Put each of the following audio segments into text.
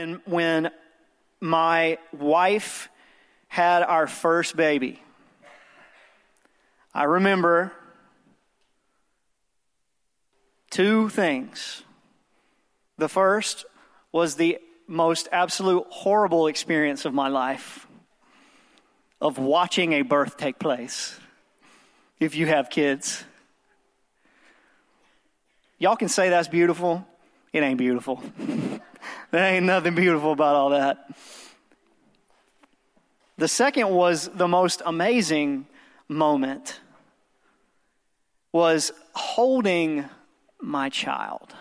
when, when my wife had our first baby, I remember two things. The first was the most absolute horrible experience of my life of watching a birth take place. If you have kids, y'all can say that's beautiful. It ain't beautiful. there ain't nothing beautiful about all that. The second was the most amazing moment was holding my child.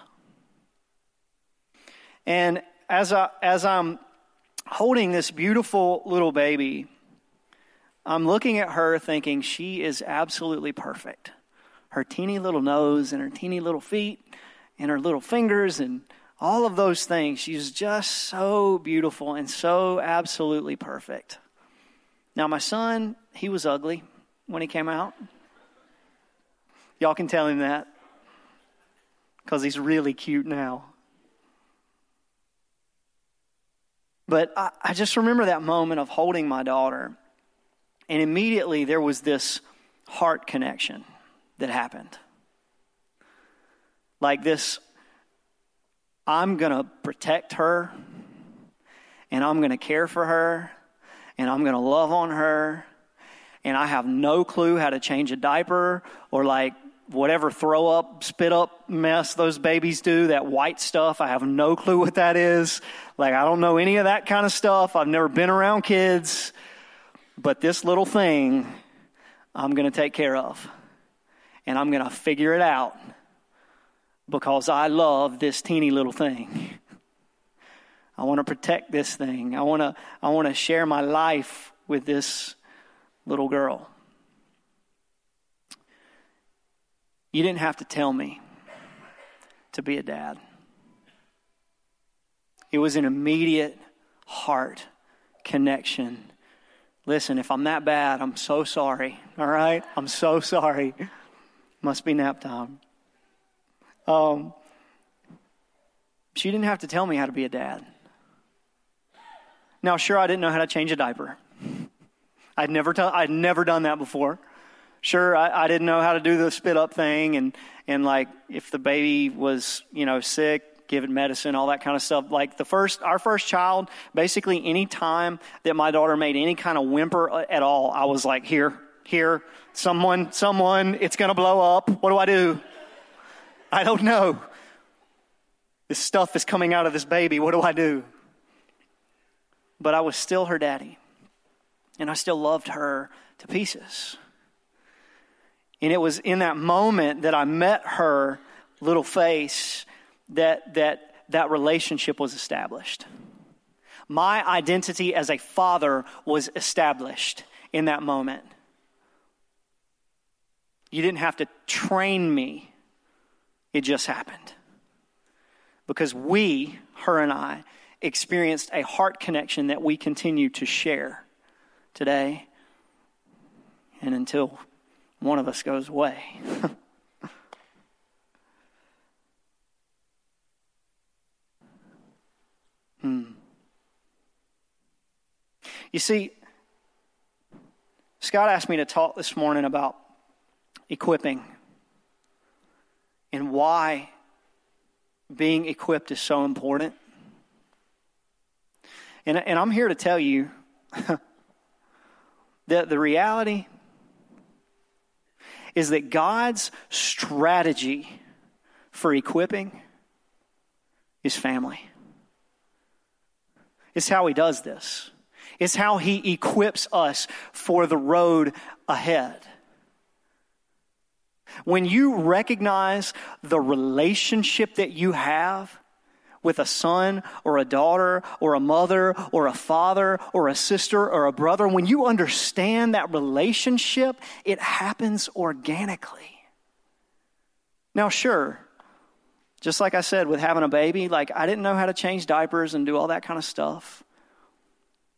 And as I as I'm holding this beautiful little baby, I'm looking at her thinking she is absolutely perfect. Her teeny little nose and her teeny little feet and her little fingers and all of those things. She's just so beautiful and so absolutely perfect. Now, my son, he was ugly when he came out. Y'all can tell him that because he's really cute now. But I, I, just remember that moment of holding my daughter, and immediately there was this heart connection that happened. Like this I'm going to protect her, and I'm going to care for her, and I'm going to love on her, and I have no clue how to change a diaper or like whatever throw up, spit up mess those babies do, that white stuff. I have no clue what that is. Like, I don't know any of that kind of stuff. I've never been around kids. But this little thing, I'm going to take care of. And I'm going to figure it out because I love this teeny little thing. I want to protect this thing. I want to, I want to share my life with this little girl. You didn't have to tell me to be a dad. It was an immediate heart connection. Listen, if I'm that bad, I'm so sorry. All right? I'm so sorry. Must be nap time. Um, she didn't have to tell me how to be a dad. Now, sure, I didn't know how to change a diaper. I'd never, t- I'd never done that before sure I, I, didn't know how to do the spit up thing and and like if the baby was you know sick give it medicine all that kind of stuff like the first our first child basically any time that my daughter made any kind of whimper at all i was like here here someone someone it's going to blow up what do i do i don't know this stuff is coming out of this baby what do i do but i was still her daddy and i still loved her to pieces and it was in that moment that I met her little face that that that relationship was established. My identity as a father was established in that moment. You didn't have to train me. It just happened. Because we, her and I, experienced a heart connection that we continue to share today and until one of us goes away. hmm. You see, Scott asked me to talk this morning about equipping and why being equipped is so important. And, and I'm here to tell you that the reality is that God's strategy for equipping is family. It's how He does this, it's how He equips us for the road ahead. When you recognize the relationship that you have with a son or a daughter or a mother or a father or a sister or a brother, when you understand that relationship, it happens organically. Now, sure, just like I said with having a baby, like I didn't know how to change diapers and do all that kind of stuff.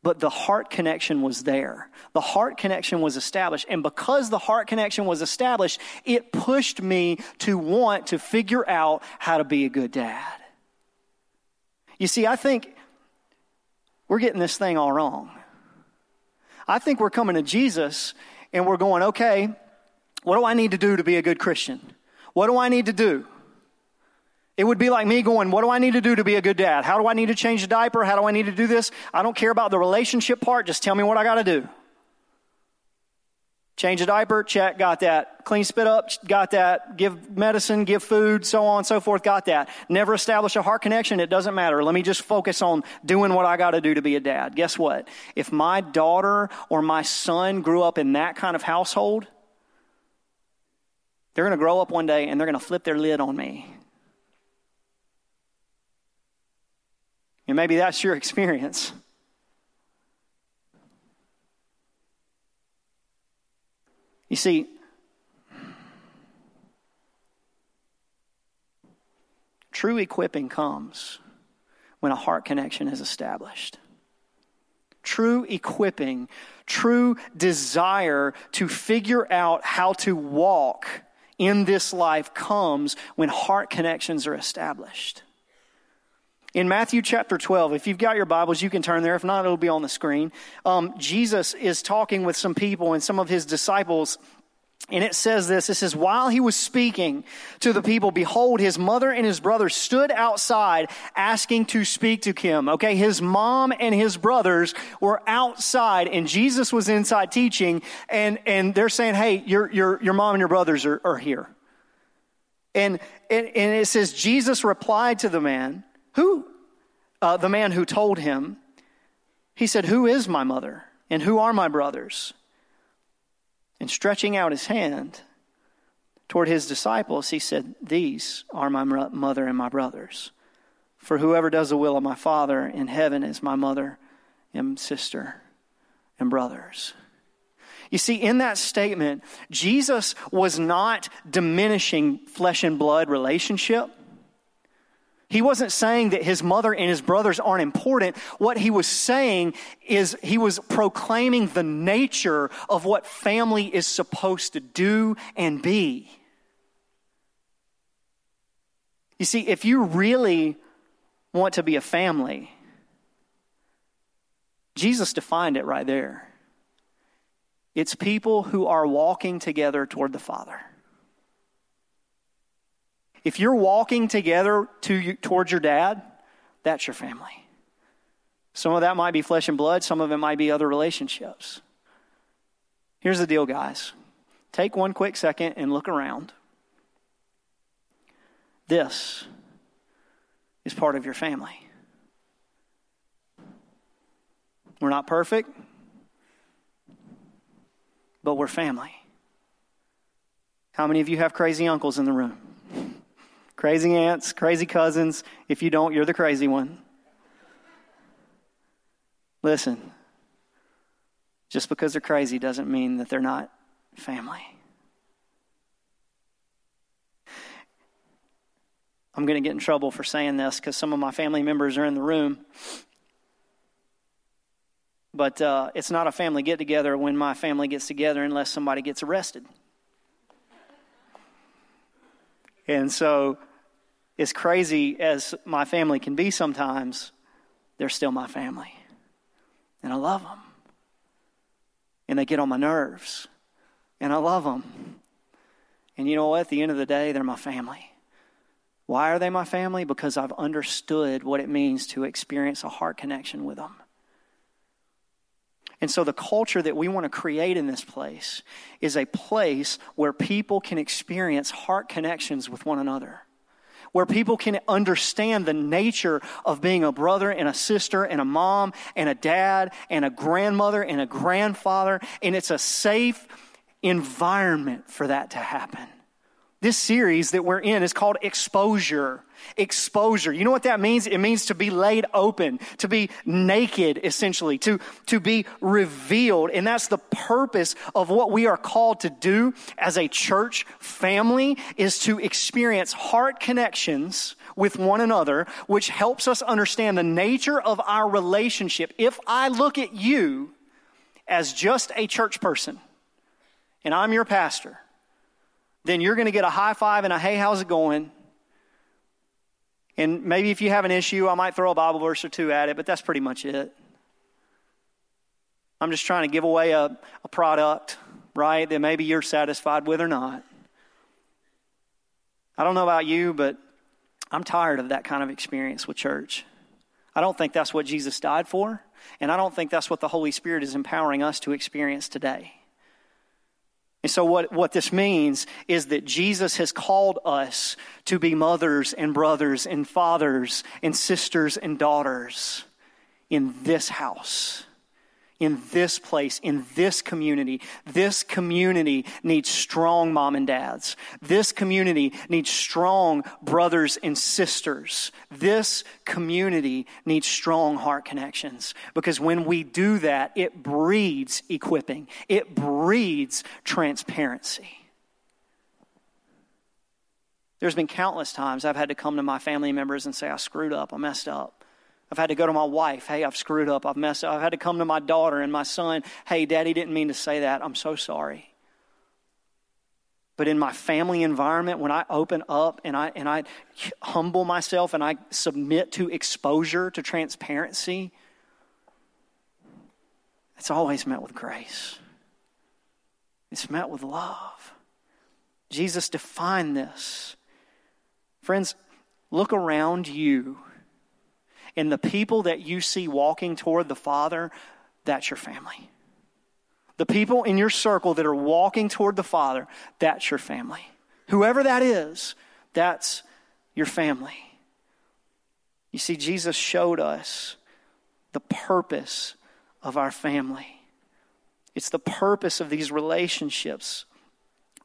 But the heart connection was there. The heart connection was established. And because the heart connection was established, it pushed me to want to figure out how to be a good dad. You see, I think we're getting this thing all wrong. I think we're coming to Jesus and we're going, okay, what do I need to do to be a good Christian? What do I need to do? It would be like me going, What do I need to do to be a good dad? How do I need to change the diaper? How do I need to do this? I don't care about the relationship part. Just tell me what I got to do. Change the diaper, check, got that. Clean spit up, got that. Give medicine, give food, so on and so forth, got that. Never establish a heart connection, it doesn't matter. Let me just focus on doing what I got to do to be a dad. Guess what? If my daughter or my son grew up in that kind of household, they're going to grow up one day and they're going to flip their lid on me. And maybe that's your experience. You see, true equipping comes when a heart connection is established. True equipping, true desire to figure out how to walk in this life comes when heart connections are established. In Matthew chapter 12, if you've got your Bibles, you can turn there. If not, it'll be on the screen. Um, Jesus is talking with some people and some of his disciples. And it says this, it says, while he was speaking to the people, behold, his mother and his brothers stood outside asking to speak to him. Okay. His mom and his brothers were outside and Jesus was inside teaching and, and they're saying, Hey, your, your, your mom and your brothers are, are here. And, and, and it says, Jesus replied to the man, who, uh, the man who told him, he said, Who is my mother? And who are my brothers? And stretching out his hand toward his disciples, he said, These are my mother and my brothers. For whoever does the will of my Father in heaven is my mother and sister and brothers. You see, in that statement, Jesus was not diminishing flesh and blood relationship. He wasn't saying that his mother and his brothers aren't important. What he was saying is he was proclaiming the nature of what family is supposed to do and be. You see, if you really want to be a family, Jesus defined it right there. It's people who are walking together toward the Father. If you're walking together to towards your dad, that's your family. Some of that might be flesh and blood, some of it might be other relationships. Here's the deal, guys. Take one quick second and look around. This is part of your family. We're not perfect, but we're family. How many of you have crazy uncles in the room? Crazy aunts, crazy cousins. If you don't, you're the crazy one. Listen, just because they're crazy doesn't mean that they're not family. I'm going to get in trouble for saying this because some of my family members are in the room. But uh, it's not a family get together when my family gets together unless somebody gets arrested. And so as crazy as my family can be sometimes, they're still my family. And I love them. And they get on my nerves. And I love them. And you know what? At the end of the day, they're my family. Why are they my family? Because I've understood what it means to experience a heart connection with them. And so, the culture that we want to create in this place is a place where people can experience heart connections with one another where people can understand the nature of being a brother and a sister and a mom and a dad and a grandmother and a grandfather. And it's a safe environment for that to happen. This series that we're in is called Exposure. Exposure. You know what that means? It means to be laid open, to be naked, essentially, to, to be revealed. And that's the purpose of what we are called to do as a church family is to experience heart connections with one another, which helps us understand the nature of our relationship. If I look at you as just a church person and I'm your pastor, then you're going to get a high five and a hey, how's it going? And maybe if you have an issue, I might throw a Bible verse or two at it, but that's pretty much it. I'm just trying to give away a, a product, right, that maybe you're satisfied with or not. I don't know about you, but I'm tired of that kind of experience with church. I don't think that's what Jesus died for, and I don't think that's what the Holy Spirit is empowering us to experience today. And so, what, what this means is that Jesus has called us to be mothers and brothers and fathers and sisters and daughters in this house in this place, in this community. This community needs strong mom and dads. This community needs strong brothers and sisters. This community needs strong heart connections because when we do that, it breeds equipping, it breeds transparency. There's been countless times I've had to come to my family members and say, I screwed up, I messed up. I've had to go to my wife, hey, I've screwed up, I've messed up. I've had to come to my daughter and my son, hey, daddy didn't mean to say that, I'm so sorry. But in my family environment, when I open up and I, and I humble myself and I submit to exposure, to transparency, it's always met with grace. It's met with love. Jesus defined this. Friends, look around you and the people that you see walking toward the Father, that's your family. The people in your circle that are walking toward the Father, that's your family. Whoever that is, that's your family. You see, Jesus showed us the purpose of our family. It's the purpose of these relationships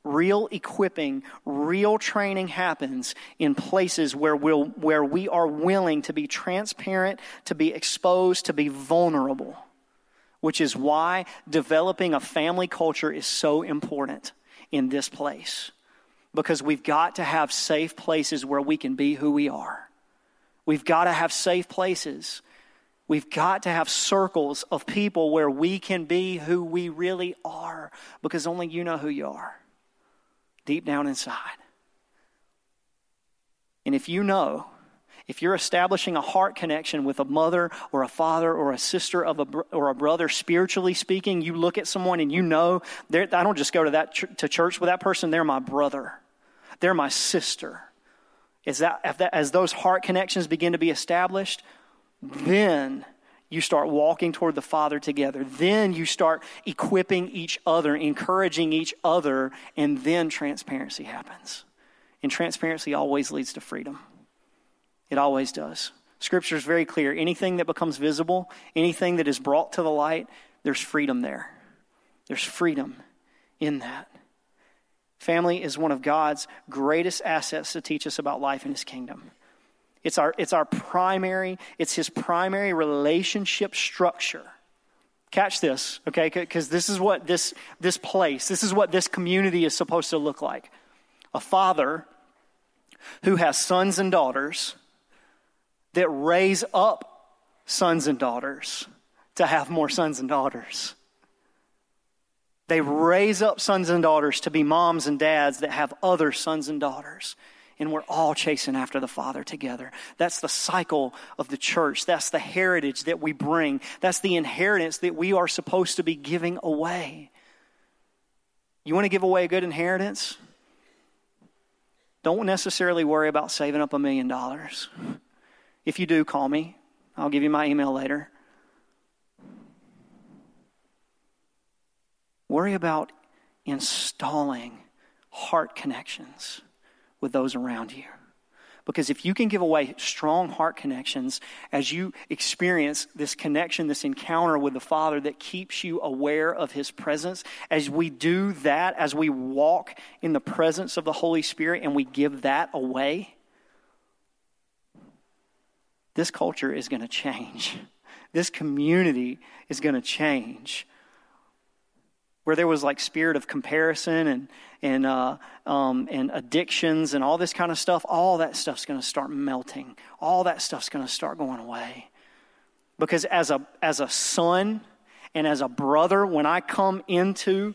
real equipping, real training happens in places where, we'll, where we are willing to be transparent, to be exposed, to be vulnerable, which is why developing a family culture is so important in this place. Because we've got to have safe places where we can be who we are. We've got to have safe places. We've got to have circles of people where we can be who we really are because only you know who you are deep down inside. And if you know, if you're establishing a heart connection with a mother or a father or a sister of a or a brother, spiritually speaking, you look at someone and you know, I don't just go to that to church with that person. They're my brother, they're my sister. As that, that as those heart connections begin to be established, then you start walking toward the Father together. Then you start equipping each other, encouraging each other, and then transparency happens. And transparency always leads to freedom. It always does. Scripture is very clear. Anything that becomes visible, anything that is brought to the light, there's freedom there. There's freedom in that. Family is one of God's greatest assets to teach us about life in His kingdom. It's our, it's our primary, it's his primary relationship structure. Catch this, okay? Because this is what this, this place, this is what this community is supposed to look like. A father who has sons and daughters that raise up sons and daughters to have more sons and daughters. They raise up sons and daughters to be moms and dads that have other sons and daughters and we're all chasing after the Father together. That's the cycle of the church. That's the heritage that we bring. That's the inheritance that we are supposed to be giving away. You want to give away a good inheritance? Don't necessarily worry about saving up a million dollars. If you do, call me. I'll give you my email later. Worry about installing heart connections with those around you. Because if you can give away strong heart connections as you experience this connection, this encounter with the Father that keeps you aware of His presence, as we do that, as we walk in the presence of the Holy Spirit and we give that away, this culture is going to change. This community is going to change where there was like spirit of comparison and and uh, um, and addictions and all this kind of stuff, all that stuff's going to start melting. All that stuff's going to start going away. Because as a as a son and as a brother, when I come into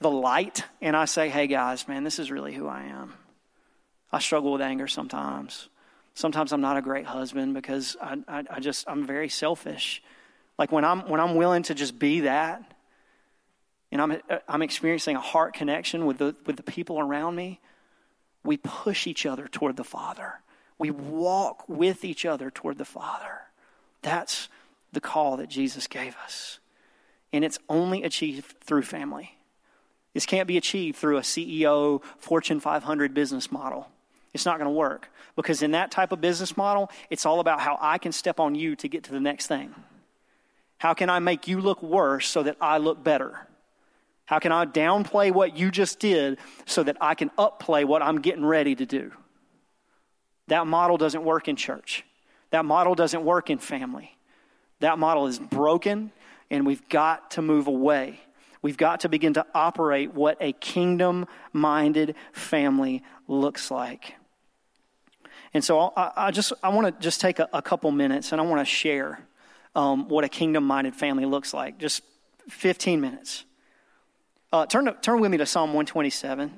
the light and I say, "Hey guys, man, this is really who I am." I struggle with anger sometimes. Sometimes I'm not a great husband because I, I, I just I'm very selfish. Like when I'm, when I'm willing to just be that, and I'm, uh, I'm experiencing a heart connection with the, with the people around me, we push each other toward the Father. We walk with each other toward the Father. That's the call that Jesus gave us. And it's only achieved through family. This can't be achieved through a CEO, Fortune 500 business model. It's not going to work because in that type of business model, it's all about how I can step on you to get to the next thing. How can I make you look worse so that I look better? How can I downplay what you just did so that I can upplay what I'm getting ready to do? That model doesn't work in church. That model doesn't work in family. That model is broken, and we've got to move away. We've got to begin to operate what a kingdom minded family looks like. And so I, I just I want to just take a, a, couple minutes and I want to share um, what a kingdom minded family looks like. Just 15 minutes. Uh, turn, turn with me to Psalm 127.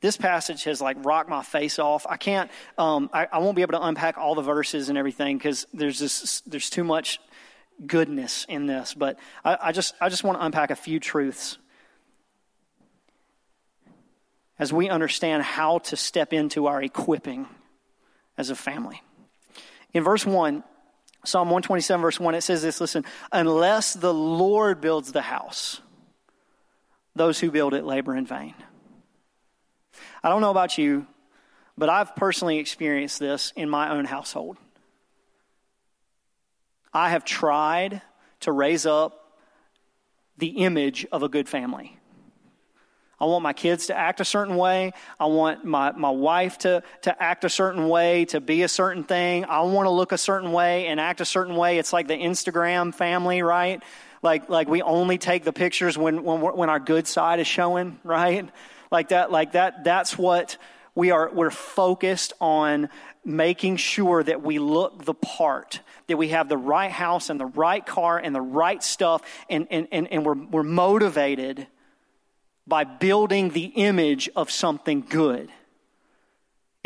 This passage has like rocked my face off. I can't, um, I, I won't be able to unpack all the verses and everything because there's just, there's too much goodness in this. But I, I just, I just want to unpack a few truths as we understand how to step into our equipping as a family. In verse 1, Psalm 127, verse 1, it says this listen, unless the Lord builds the house, those who build it labor in vain. I don't know about you, but I've personally experienced this in my own household. I have tried to raise up the image of a good family. I want my kids to act a certain way. I want my, my wife to, to act a certain way, to be a certain thing. I want to look a certain way and act a certain way. It's like the Instagram family, right? Like, like we only take the pictures when, when, when our good side is showing, right? Like that, like that, that's what we are, we're focused on making sure that we look the part, that we have the right house and the right car and the right stuff, and, and, and, and we're, we're motivated by building the image of something good.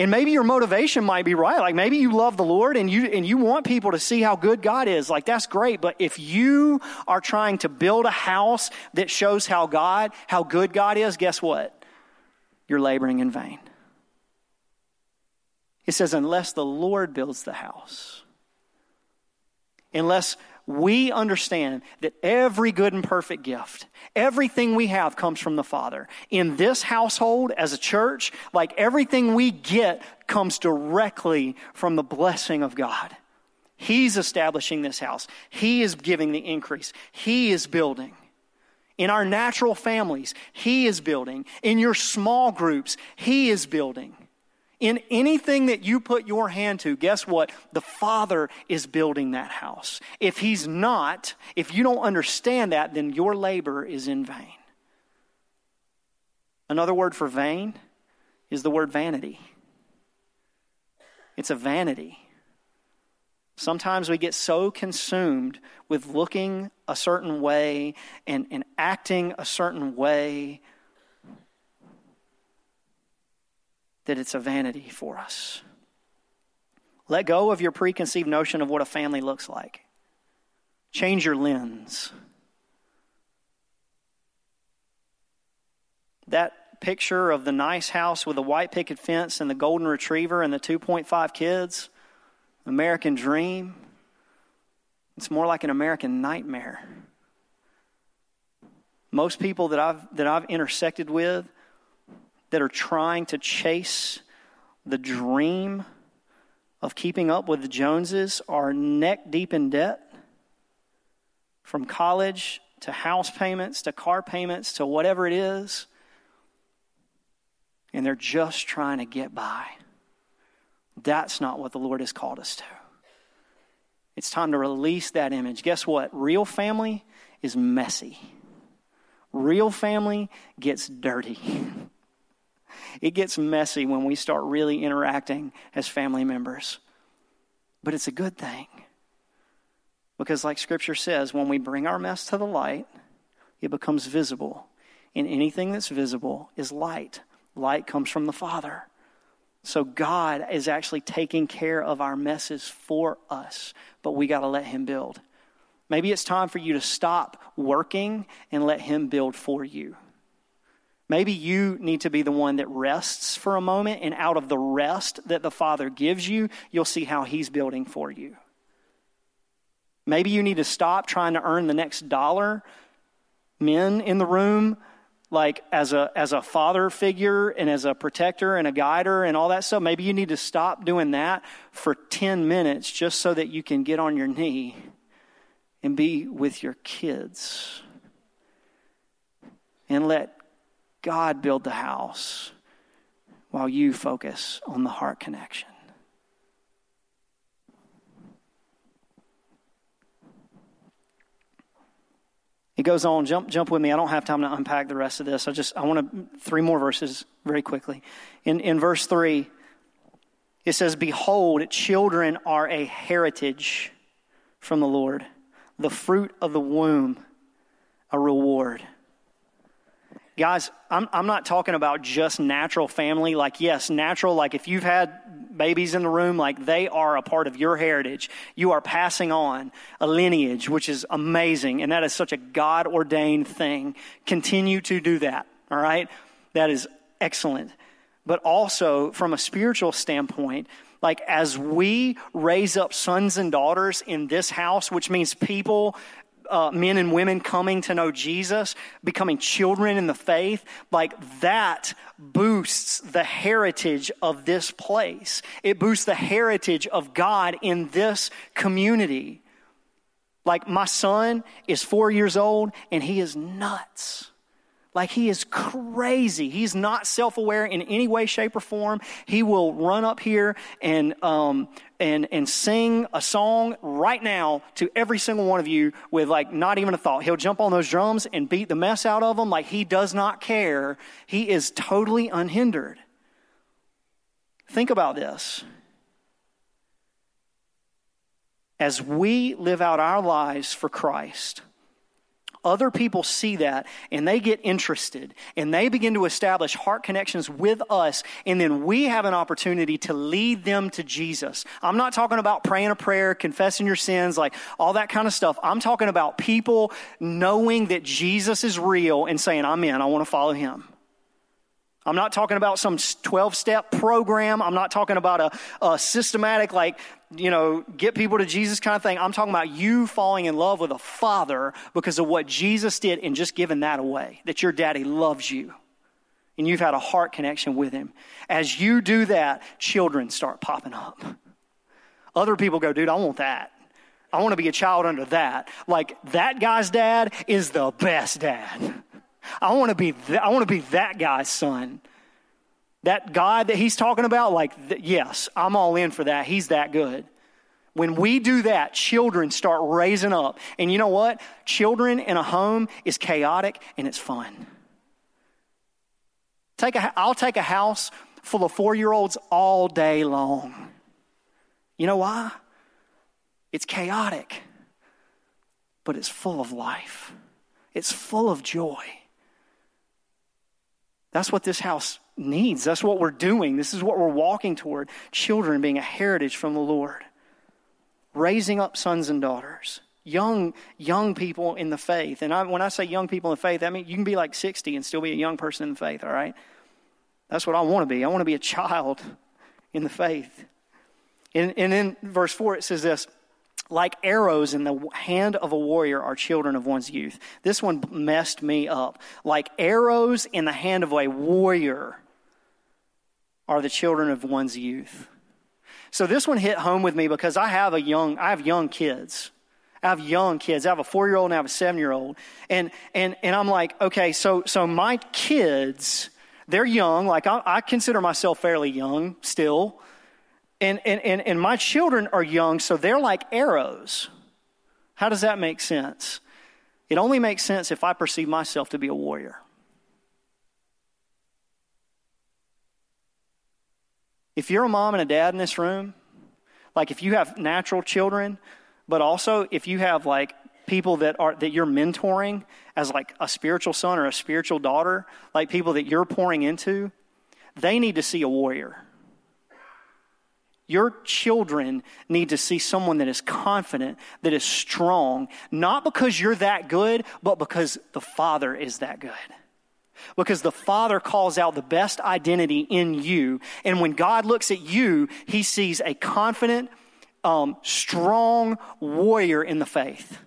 And maybe your motivation might be right. Like maybe you love the Lord and you and you want people to see how good God is. Like that's great, but if you are trying to build a house that shows how God, how good God is, guess what? You're laboring in vain. It says unless the Lord builds the house. Unless we understand that every good and perfect gift, everything we have comes from the Father. In this household, as a church, like everything we get comes directly from the blessing of God. He's establishing this house, He is giving the increase, He is building. In our natural families, He is building. In your small groups, He is building. In anything that you put your hand to, guess what? The Father is building that house. If He's not, if you don't understand that, then your labor is in vain. Another word for vain is the word vanity. It's a vanity. Sometimes we get so consumed with looking a certain way and, and acting a certain way that it's a vanity for us. Let go of your preconceived notion of what a family looks like. Change your lens. That picture of the nice house with the white picket fence and the golden retriever and the 2.5 kids, American dream, it's more like an American nightmare. Most people that I've, that I've intersected with that are trying to chase the dream of keeping up with the Joneses are neck deep in debt from college to house payments to car payments to whatever it is. And they're just trying to get by. That's not what the Lord has called us to. It's time to release that image. Guess what? Real family is messy. Real family gets dirty. It gets messy when we start really interacting as family members. But it's a good thing. Because, like Scripture says, when we bring our mess to the light, it becomes visible. And anything that's visible is light. Light comes from the Father. So God is actually taking care of our messes for us, but we got to let Him build. Maybe it's time for you to stop working and let Him build for you. Maybe you need to be the one that rests for a moment, and out of the rest that the Father gives you, you'll see how He's building for you. Maybe you need to stop trying to earn the next dollar. Men in the room, like as a as a father figure and as a protector and a guider and all that stuff, maybe you need to stop doing that for 10 minutes just so that you can get on your knee and be with your kids. And let God build the house while you focus on the heart connection. It goes on, jump, jump with me. I don't have time to unpack the rest of this. I just, I want to, three more verses very quickly. In, in verse three, it says, Behold, children are a heritage from the Lord, the fruit of the womb, a reward. Guys, I'm, I'm not talking about just natural family. Like, yes, natural, like if you've had babies in the room, like they are a part of your heritage. You are passing on a lineage, which is amazing. And that is such a God ordained thing. Continue to do that. All right. That is excellent. But also, from a spiritual standpoint, like as we raise up sons and daughters in this house, which means people uh, men and women coming to know Jesus, becoming children in the faith, like that boosts the heritage of this place. It boosts the heritage of God in this community. Like my son is four years old and he is nuts. Like he is crazy. He's not self aware in any way, shape, or form. He will run up here and, um, and, and sing a song right now to every single one of you with like not even a thought. He'll jump on those drums and beat the mess out of them like he does not care. He is totally unhindered. Think about this. As we live out our lives for Christ, other people see that and they get interested and they begin to establish heart connections with us, and then we have an opportunity to lead them to Jesus. I'm not talking about praying a prayer, confessing your sins, like all that kind of stuff. I'm talking about people knowing that Jesus is real and saying, I'm in, I want to follow him. I'm not talking about some 12 step program. I'm not talking about a, a, systematic, like, you know, get people to Jesus kind of thing. I'm talking about you falling in love with a father because of what Jesus did and just giving that away. That your daddy loves you and you've had a heart connection with him. As you do that, children start popping up. Other people go, dude, I want that. I want to be a child under that. Like, that guy's dad is the best dad. I want to be th- I want to be that guy's son. That God that he's talking about, like, th- yes, I'm all in for that. He's that good. When we do that, children start raising up. And you know what? Children in a home is chaotic and it's fun. Take a, I'll take a house full of four year olds all day long. You know why? It's chaotic, but it's full of life, it's full of joy. That's what this house needs. That's what we're doing. This is what we're walking toward. Children being a heritage from the Lord. Raising up sons and daughters. Young, young people in the faith. And I, when I say young people in the faith, I mean you can be like 60 and still be a young person in the faith, all right? That's what I want to be. I want to be a child in the faith. And, and in verse 4, it says this like arrows in the hand of a warrior are children of one's youth. This one messed me up. Like arrows in the hand of a warrior are the children of one's youth. So this one hit home with me because I have a young, I have young kids. I have young kids. I have a four year old and I have a seven year old. And, and, and I'm like, okay, so, so my kids, they're young. Like I, I consider myself fairly young still. And, and, and, and my children are young, so they're like arrows. How does that make sense? It only makes sense if I perceive myself to be a warrior. If you're a mom and a dad in this room, like if you have natural children, but also if you have like people that are that you're mentoring as like a spiritual son or a spiritual daughter, like people that you're pouring into, they need to see a warrior. Your children need to see someone that is confident, that is strong, not because you're that good, but because the Father is that good. Because the Father calls out the best identity in you. And when God looks at you, he sees a confident, um, strong warrior in the faith.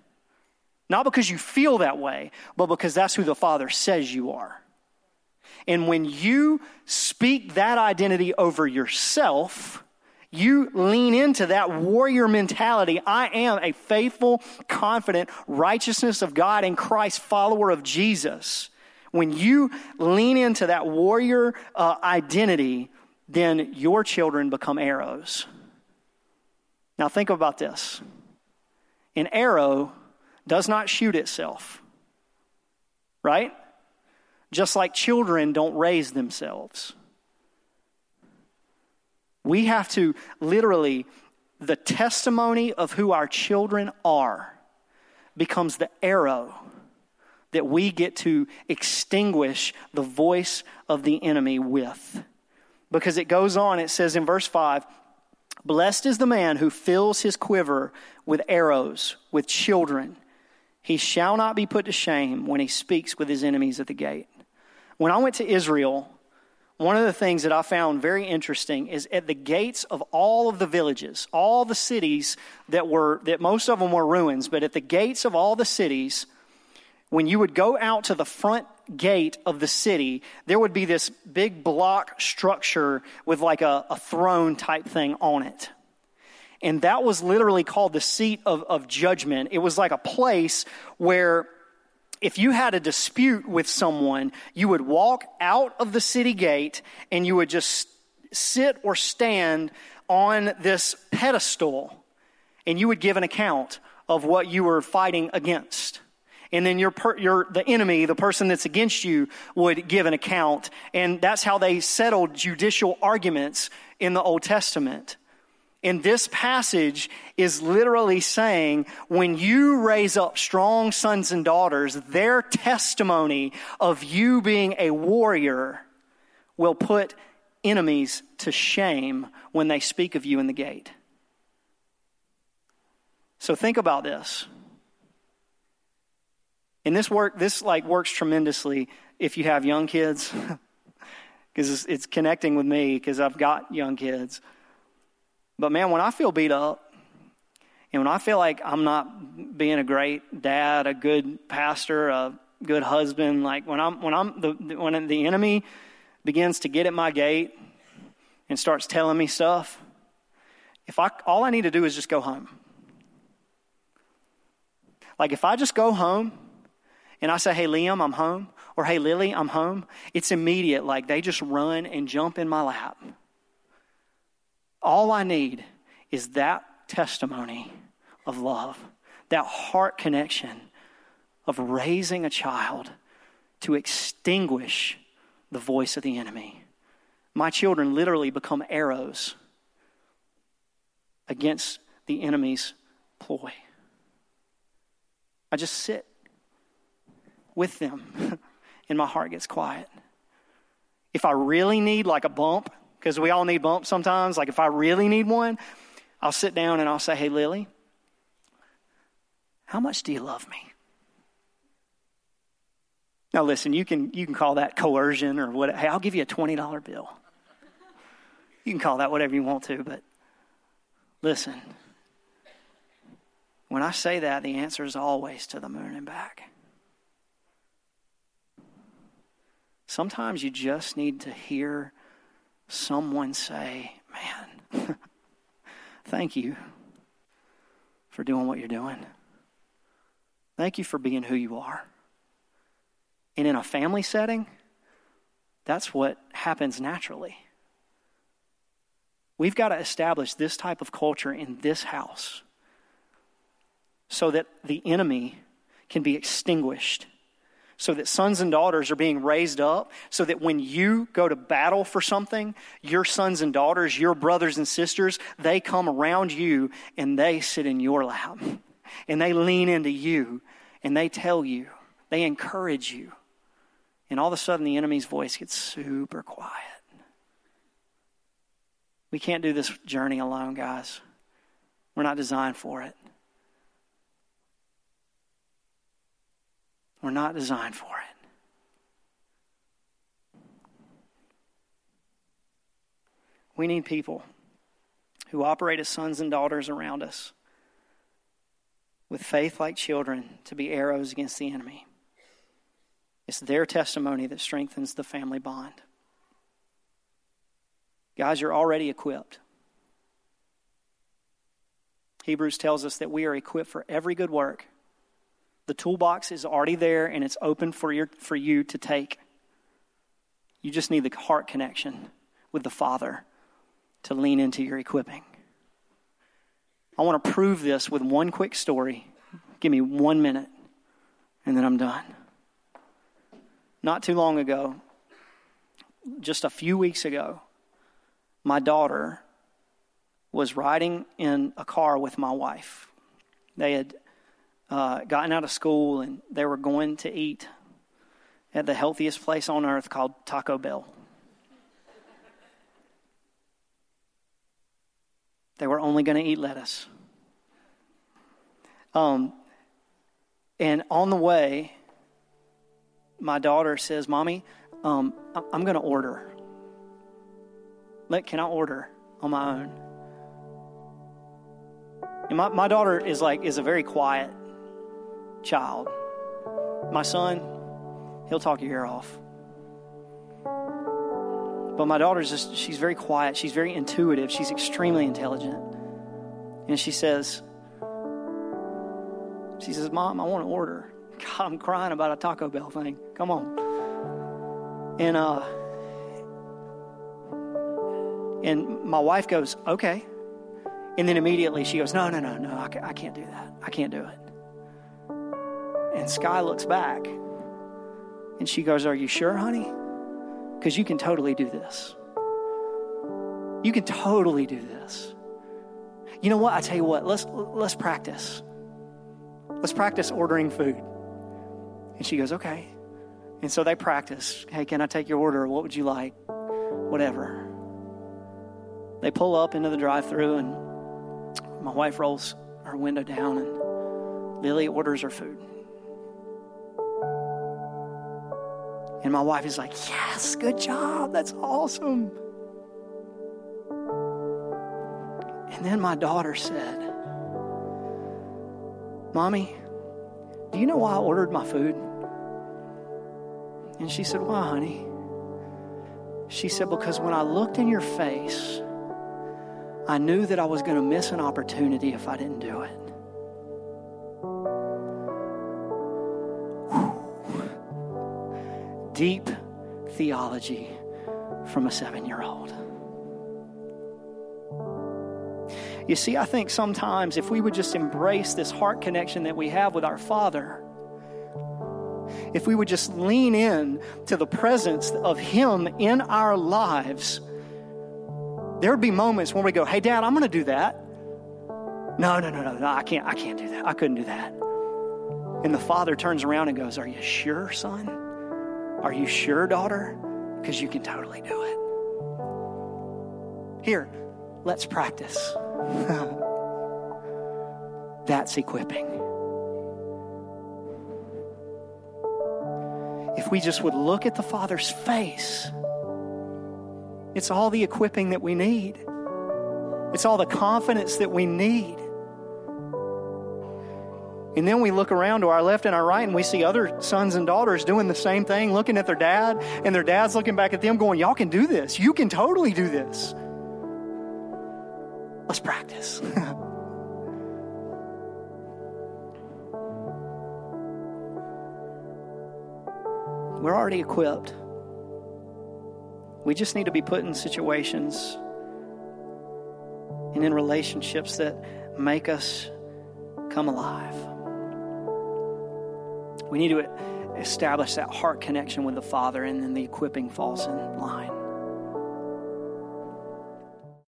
Not because you feel that way, but because that's who the Father says you are. And when you speak that identity over yourself, you lean into that warrior mentality. I am a faithful, confident, righteousness of God in Christ follower of Jesus. When you lean into that warrior uh, identity, then your children become arrows. Now, think about this an arrow does not shoot itself, right? Just like children don't raise themselves. We have to literally, the testimony of who our children are becomes the arrow that we get to extinguish the voice of the enemy with. Because it goes on, it says in verse 5 Blessed is the man who fills his quiver with arrows, with children. He shall not be put to shame when he speaks with his enemies at the gate. When I went to Israel, one of the things that I found very interesting is at the gates of all of the villages, all the cities that were, that most of them were ruins, but at the gates of all the cities, when you would go out to the front gate of the city, there would be this big block structure with like a, a throne type thing on it. And that was literally called the seat of, of judgment. It was like a place where if you had a dispute with someone, you would walk out of the city gate and you would just sit or stand on this pedestal and you would give an account of what you were fighting against. And then your, your, the enemy, the person that's against you, would give an account. And that's how they settled judicial arguments in the Old Testament. In this passage is literally saying when you raise up strong sons and daughters, their testimony of you being a warrior will put enemies to shame when they speak of you in the gate. So think about this. And this work, this like works tremendously if you have young kids, because it's, it's connecting with me because I've got young kids. But man, when I feel beat up, and when I feel like I'm not being a great dad, a good pastor, a good husband, like when I'm when I'm the when the enemy begins to get at my gate and starts telling me stuff, if I all I need to do is just go home. Like if I just go home and I say, "Hey Liam, I'm home," or "Hey Lily, I'm home," it's immediate. Like they just run and jump in my lap. All I need is that testimony of love, that heart connection of raising a child to extinguish the voice of the enemy. My children literally become arrows against the enemy's ploy. I just sit with them and my heart gets quiet. If I really need like a bump, because we all need bumps sometimes. Like if I really need one, I'll sit down and I'll say, Hey, Lily, how much do you love me? Now listen, you can you can call that coercion or what hey, I'll give you a twenty dollar bill. You can call that whatever you want to, but listen. When I say that, the answer is always to the moon and back. Sometimes you just need to hear someone say, Man, thank you for doing what you're doing. Thank you for being who you are. And in a family setting, that's what happens naturally. We've got to establish this type of culture in this house so that the enemy can be extinguished so that sons and daughters are being raised up, so that when you go to battle for something, your sons and daughters, your brothers and sisters, they come around you and they sit in your lap and they lean into you and they tell you, they encourage you. And all of a sudden, the enemy's voice gets super quiet. We can't do this journey alone, guys. We're not designed for it. We're not designed for it. We need people who operate as sons and daughters around us with faith like children to be arrows against the enemy. It's their testimony that strengthens the family bond. Guys, you're already equipped. Hebrews tells us that we are equipped for every good work. The toolbox is already there and it's open for, your, for you to take. You just need the heart connection with the Father to lean into your equipping. I want to prove this with one quick story. Give me one minute, and then I'm done. Not too long ago, just a few weeks ago, my daughter was riding in a car with my wife. They had uh, gotten out of school and they were going to eat at the healthiest place on earth called Taco Bell. They were only going to eat lettuce. Um, and on the way, my daughter says, Mommy, um, I'm going to order. Let, can I order on my own? And my, my daughter is like is a very quiet child. My son, he'll talk your ear off. But my daughter's just, she's very quiet. She's very intuitive. She's extremely intelligent. And she says, she says, Mom, I want to order. God, I'm crying about a Taco Bell thing. Come on. And, uh, and my wife goes, okay. And then immediately she goes, no, no, no, no, I can't do that. I can't do it. And Sky looks back and she goes, Are you sure, honey? Because you can totally do this. You can totally do this. You know what? I tell you what, let's, let's practice. Let's practice ordering food. And she goes, Okay. And so they practice. Hey, can I take your order? What would you like? Whatever. They pull up into the drive through, and my wife rolls her window down, and Lily orders her food. And my wife is like, Yes, good job. That's awesome. And then my daughter said, Mommy, do you know why I ordered my food? And she said, Why, honey? She said, Because when I looked in your face, I knew that I was going to miss an opportunity if I didn't do it. Deep theology from a seven year old. You see, I think sometimes if we would just embrace this heart connection that we have with our Father, if we would just lean in to the presence of Him in our lives, there would be moments when we go, Hey, Dad, I'm going to do that. No, no, no, no, no, I can't, I can't do that. I couldn't do that. And the Father turns around and goes, Are you sure, son? Are you sure, daughter? Because you can totally do it. Here, let's practice. That's equipping. If we just would look at the Father's face, it's all the equipping that we need. It's all the confidence that we need. And then we look around to our left and our right and we see other sons and daughters doing the same thing, looking at their dad, and their dad's looking back at them, going, Y'all can do this. You can totally do this. Let's practice. We're already equipped. We just need to be put in situations and in relationships that make us come alive. We need to establish that heart connection with the Father, and then the equipping falls in line.